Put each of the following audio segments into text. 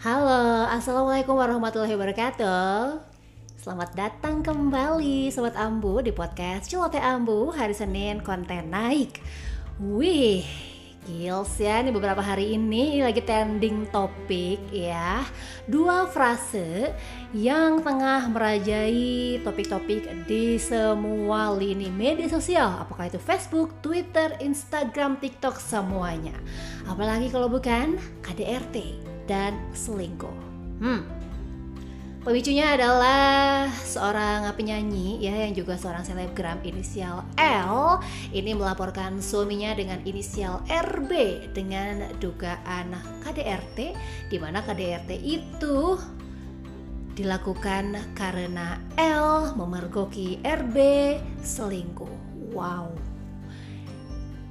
Halo, Assalamualaikum warahmatullahi wabarakatuh. Selamat datang kembali Sobat Ambu di podcast Celote Ambu Hari Senin konten naik. Wih, Gils ya, ini beberapa hari ini lagi trending topik ya. Dua frase yang tengah merajai topik-topik di semua lini media sosial. Apakah itu Facebook, Twitter, Instagram, TikTok, semuanya. Apalagi kalau bukan KDRT dan selingkuh. Hmm. Pemicunya adalah seorang penyanyi ya yang juga seorang selebgram inisial L ini melaporkan suaminya dengan inisial RB dengan dugaan KDRT di mana KDRT itu dilakukan karena L memergoki RB selingkuh. Wow.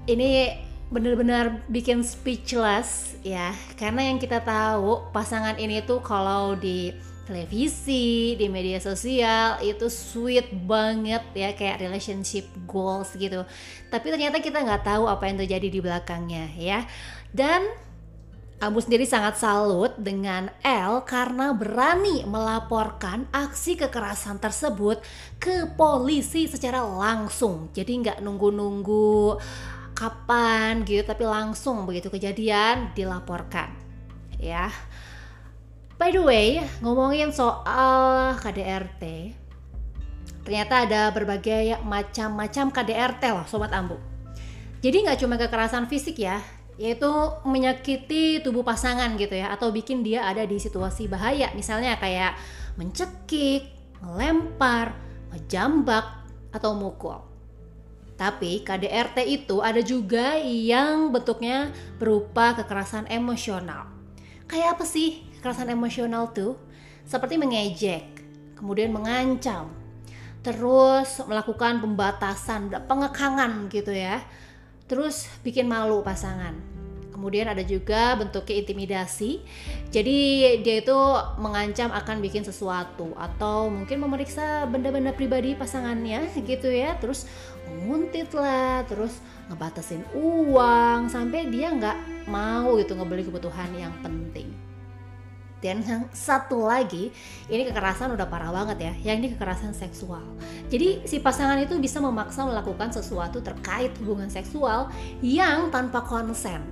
Ini benar-benar bikin speechless ya. Karena yang kita tahu pasangan ini tuh kalau di televisi di media sosial itu sweet banget ya. Kayak relationship goals gitu. Tapi ternyata kita nggak tahu apa yang terjadi di belakangnya ya. Dan Abu sendiri sangat salut dengan L karena berani melaporkan aksi kekerasan tersebut ke polisi secara langsung. Jadi nggak nunggu-nunggu kapan gitu tapi langsung begitu kejadian dilaporkan ya. By the way ngomongin soal KDRT ternyata ada berbagai macam-macam KDRT loh sobat ambu. Jadi nggak cuma kekerasan fisik ya yaitu menyakiti tubuh pasangan gitu ya atau bikin dia ada di situasi bahaya. Misalnya kayak mencekik, melempar, menjambak atau mukul tapi KDRT itu ada juga yang bentuknya berupa kekerasan emosional. Kayak apa sih kekerasan emosional tuh? Seperti mengejek, kemudian mengancam, terus melakukan pembatasan, pengekangan gitu ya. Terus bikin malu pasangan. Kemudian ada juga bentuknya intimidasi. Jadi dia itu mengancam akan bikin sesuatu atau mungkin memeriksa benda-benda pribadi pasangannya gitu ya. Terus nguntit lah terus ngebatasin uang sampai dia nggak mau gitu ngebeli kebutuhan yang penting. Dan yang satu lagi ini kekerasan udah parah banget ya yang ini kekerasan seksual. Jadi si pasangan itu bisa memaksa melakukan sesuatu terkait hubungan seksual yang tanpa konsen.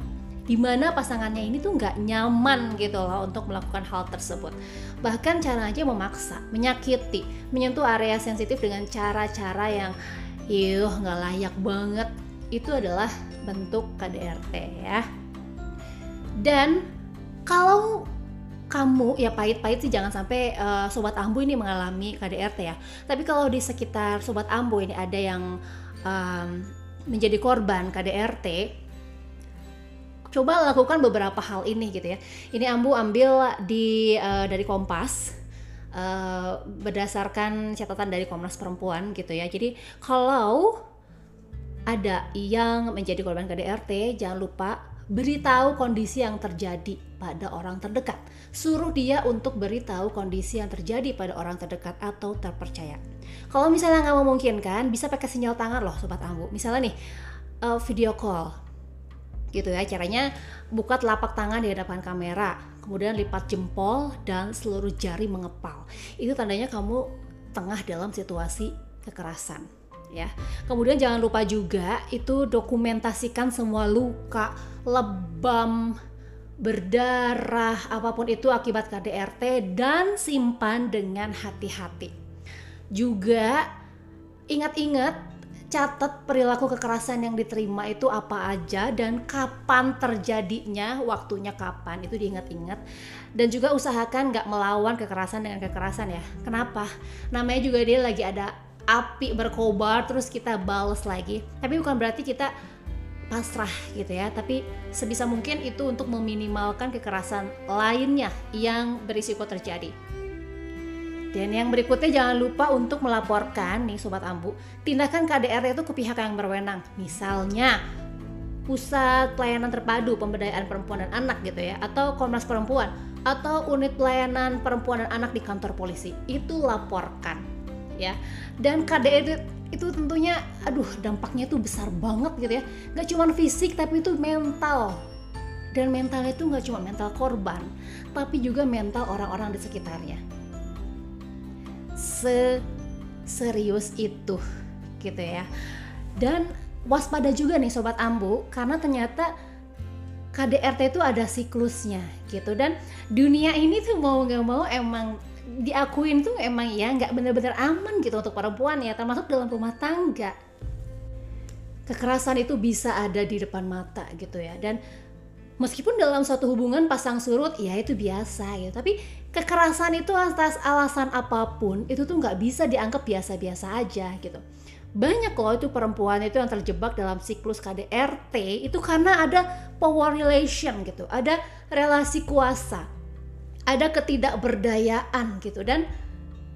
Di mana pasangannya ini tuh nggak nyaman gitu loh untuk melakukan hal tersebut. Bahkan cara aja memaksa menyakiti menyentuh area sensitif dengan cara-cara yang Yuh, nggak layak banget. Itu adalah bentuk KDRT ya. Dan kalau kamu ya pahit-pahit sih jangan sampai uh, sobat ambu ini mengalami KDRT ya. Tapi kalau di sekitar sobat ambu ini ada yang um, menjadi korban KDRT, coba lakukan beberapa hal ini gitu ya. Ini ambu ambil di uh, dari Kompas uh, berdasarkan catatan dari Komnas Perempuan gitu ya. Jadi kalau ada yang menjadi korban KDRT, jangan lupa beritahu kondisi yang terjadi pada orang terdekat. Suruh dia untuk beritahu kondisi yang terjadi pada orang terdekat atau terpercaya. Kalau misalnya nggak memungkinkan, bisa pakai sinyal tangan loh sobat ambu. Misalnya nih uh, video call, gitu ya. Caranya buka telapak tangan di hadapan kamera, kemudian lipat jempol dan seluruh jari mengepal. Itu tandanya kamu tengah dalam situasi kekerasan ya. Kemudian jangan lupa juga itu dokumentasikan semua luka, lebam, berdarah, apa pun itu akibat KDRT dan simpan dengan hati-hati. Juga ingat-ingat catat perilaku kekerasan yang diterima itu apa aja dan kapan terjadinya, waktunya kapan itu diingat-ingat dan juga usahakan nggak melawan kekerasan dengan kekerasan ya. Kenapa? Namanya juga dia lagi ada api berkobar terus kita balas lagi. Tapi bukan berarti kita pasrah gitu ya, tapi sebisa mungkin itu untuk meminimalkan kekerasan lainnya yang berisiko terjadi. Dan yang berikutnya jangan lupa untuk melaporkan nih Sobat Ambu, tindakan KDRT itu ke pihak yang berwenang. Misalnya Pusat Pelayanan Terpadu Pemberdayaan Perempuan dan Anak gitu ya, atau Komnas Perempuan, atau Unit Pelayanan Perempuan dan Anak di kantor polisi. Itu laporkan ya. Dan KDRT itu tentunya aduh dampaknya itu besar banget gitu ya. Gak cuma fisik tapi itu mental dan mentalnya itu nggak cuma mental korban tapi juga mental orang-orang di sekitarnya se serius itu gitu ya. Dan waspada juga nih sobat ambu karena ternyata KDRT itu ada siklusnya gitu. Dan dunia ini tuh mau nggak mau emang diakuin tuh emang ya nggak bener-bener aman gitu untuk perempuan ya termasuk dalam rumah tangga. Kekerasan itu bisa ada di depan mata gitu ya. Dan meskipun dalam suatu hubungan pasang surut ya itu biasa gitu. Tapi kekerasan itu atas alasan apa pun itu tuh nggak bisa dianggap biasa-biasa aja gitu. Banyak loh itu perempuan itu yang terjebak dalam siklus KDRT itu karena ada power relation gitu. Ada relasi kuasa ada ketidakberdayaan gitu. Dan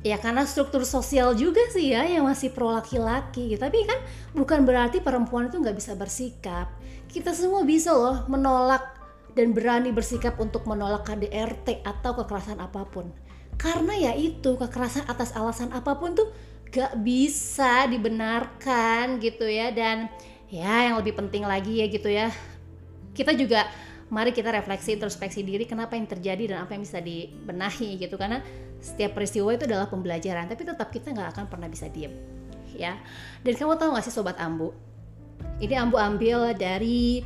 ya karena struktur sosial juga sih ya yang masih pro laki-laki gitu. tapi kan bukan berarti perempuan itu nggak bisa bersikap kita semua bisa loh menolak dan berani bersikap untuk menolak KDRT atau kekerasan apa pun. Karena ya itu kekerasan atas alasan apa pun tuh gak bisa dibenarkan gitu ya. Dan ya yang lebih penting lagi ya gitu ya. Kita juga mari kita refleksi introspeksi diri kenapa yang terjadi dan apa yang bisa dibenahi gitu. Karena setiap peristiwa itu adalah pembelajaran tapi tetap kita nggak akan pernah bisa diem ya. Dan kamu tahu gak sih sobat ambu ini ambu ambil dari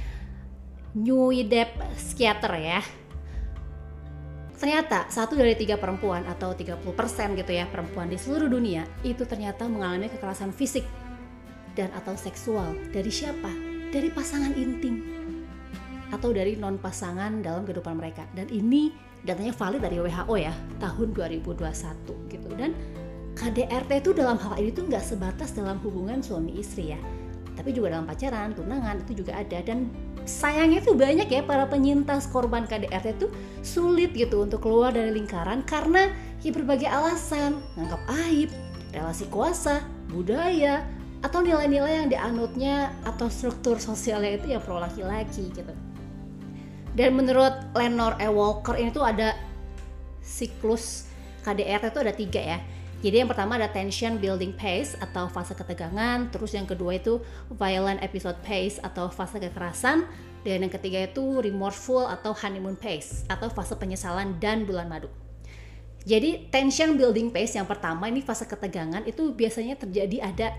New Dep Psikiater ya. Ternyata satu dari tiga perempuan atau 30% gitu ya perempuan di seluruh dunia itu ternyata mengalami kekerasan fisik dan atau seksual dari siapa? Dari pasangan intim atau dari non pasangan dalam kehidupan mereka. Dan ini datanya valid dari WHO ya tahun 2021 gitu. Dan KDRT itu dalam hal ini tuh nggak sebatas dalam hubungan suami istri ya tapi juga dalam pacaran tunangan itu juga ada. Dan sayangnya tuh banyak ya para penyintas korban KDRT itu sulit gitu untuk keluar dari lingkaran karena ya berbagai alasan. Nganggap aib relasi kuasa budaya atau nilai-nilai yang dianutnya atau struktur sosialnya itu ya pro laki-laki gitu. Dan menurut Lenore E. Walker ini tuh ada siklus KDR itu ada tiga ya jadi yang pertama ada tension building pace atau fase ketegangan, terus yang kedua itu violent episode pace atau fase kekerasan, dan yang ketiga itu remorseful atau honeymoon pace atau fase penyesalan dan bulan madu. Jadi tension building pace yang pertama ini fase ketegangan itu biasanya terjadi ada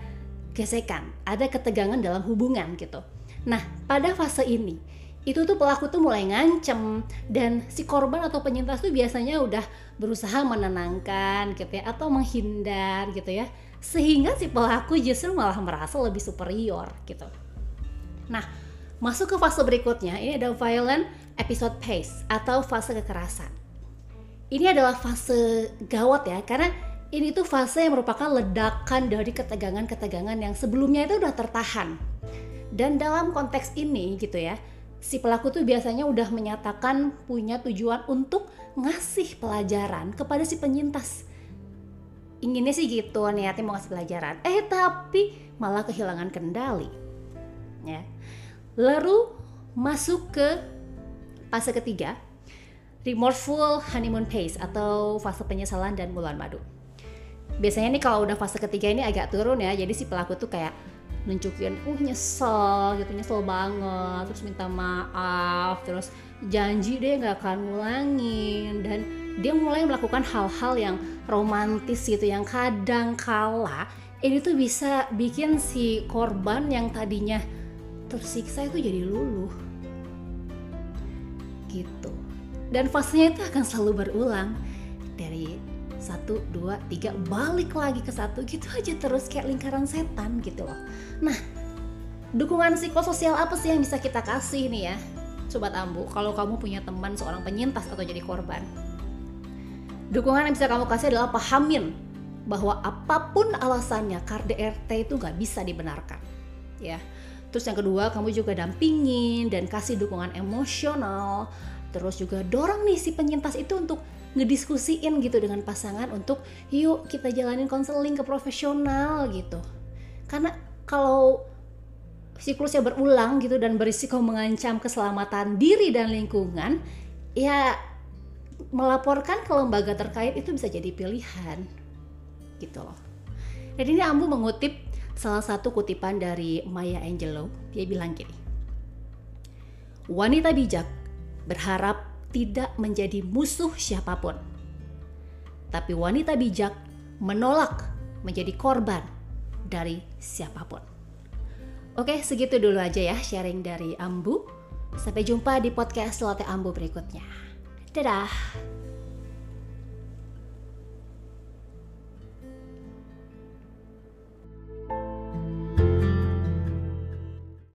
gesekan, ada ketegangan dalam hubungan gitu. Nah, pada fase ini itu tuh pelaku tuh mulai ngancem dan si korban atau penyintas tuh biasanya udah berusaha menenangkan gitu ya atau menghindar gitu ya sehingga si pelaku justru malah merasa lebih superior gitu. Nah, masuk ke fase berikutnya ini ada violent episode pace atau fase kekerasan. Ini adalah fase gawat ya karena ini tuh fase yang merupakan ledakan dari ketegangan-ketegangan yang sebelumnya itu udah tertahan. Dan dalam konteks ini gitu ya, si pelaku tuh biasanya udah menyatakan punya tujuan untuk ngasih pelajaran kepada si penyintas. Inginnya sih gitu, niatnya mau ngasih pelajaran. Eh tapi malah kehilangan kendali. Ya. Lalu masuk ke fase ketiga, remorseful honeymoon phase atau fase penyesalan dan bulan madu. Biasanya nih kalau udah fase ketiga ini agak turun ya, jadi si pelaku tuh kayak nunjukin uh nyesel gitu nyesel banget terus minta maaf terus janji dia nggak akan ngulangin dan dia mulai melakukan hal-hal yang romantis gitu yang kadang kala ini tuh bisa bikin si korban yang tadinya tersiksa itu jadi luluh. Gitu. Dan fasenya itu akan selalu berulang dari satu dua tiga balik lagi ke satu. Gitu aja terus kayak lingkaran setan gitu loh. Nah dukungan psikososial apa sih yang bisa kita kasih nih ya sobat ambu? Kalau kamu punya teman seorang penyintas atau jadi korban. Dukungan yang bisa kamu kasih adalah pahamin bahwa apa pun alasannya KDRT itu nggak bisa dibenarkan ya. Terus yang kedua kamu juga dampingin dan kasih dukungan emosional. Terus juga dorong nih si penyintas itu untuk ngediskusiin gitu dengan pasangan untuk yuk kita jalanin konseling ke profesional gitu. Karena kalau siklusnya berulang gitu dan berisiko mengancam keselamatan diri dan lingkungan ya melaporkan ke lembaga terkait itu bisa jadi pilihan gitu loh. Dan ini Ambu mengutip salah satu kutipan dari Maya Angelou. Dia bilang gini wanita bijak berharap tidak menjadi musuh siapa pun. Tapi wanita bijak menolak menjadi korban dari siapa pun. Oke, segitu dulu aja ya sharing dari Ambu. Sampai jumpa di podcast Lotte Ambu berikutnya. Dadah!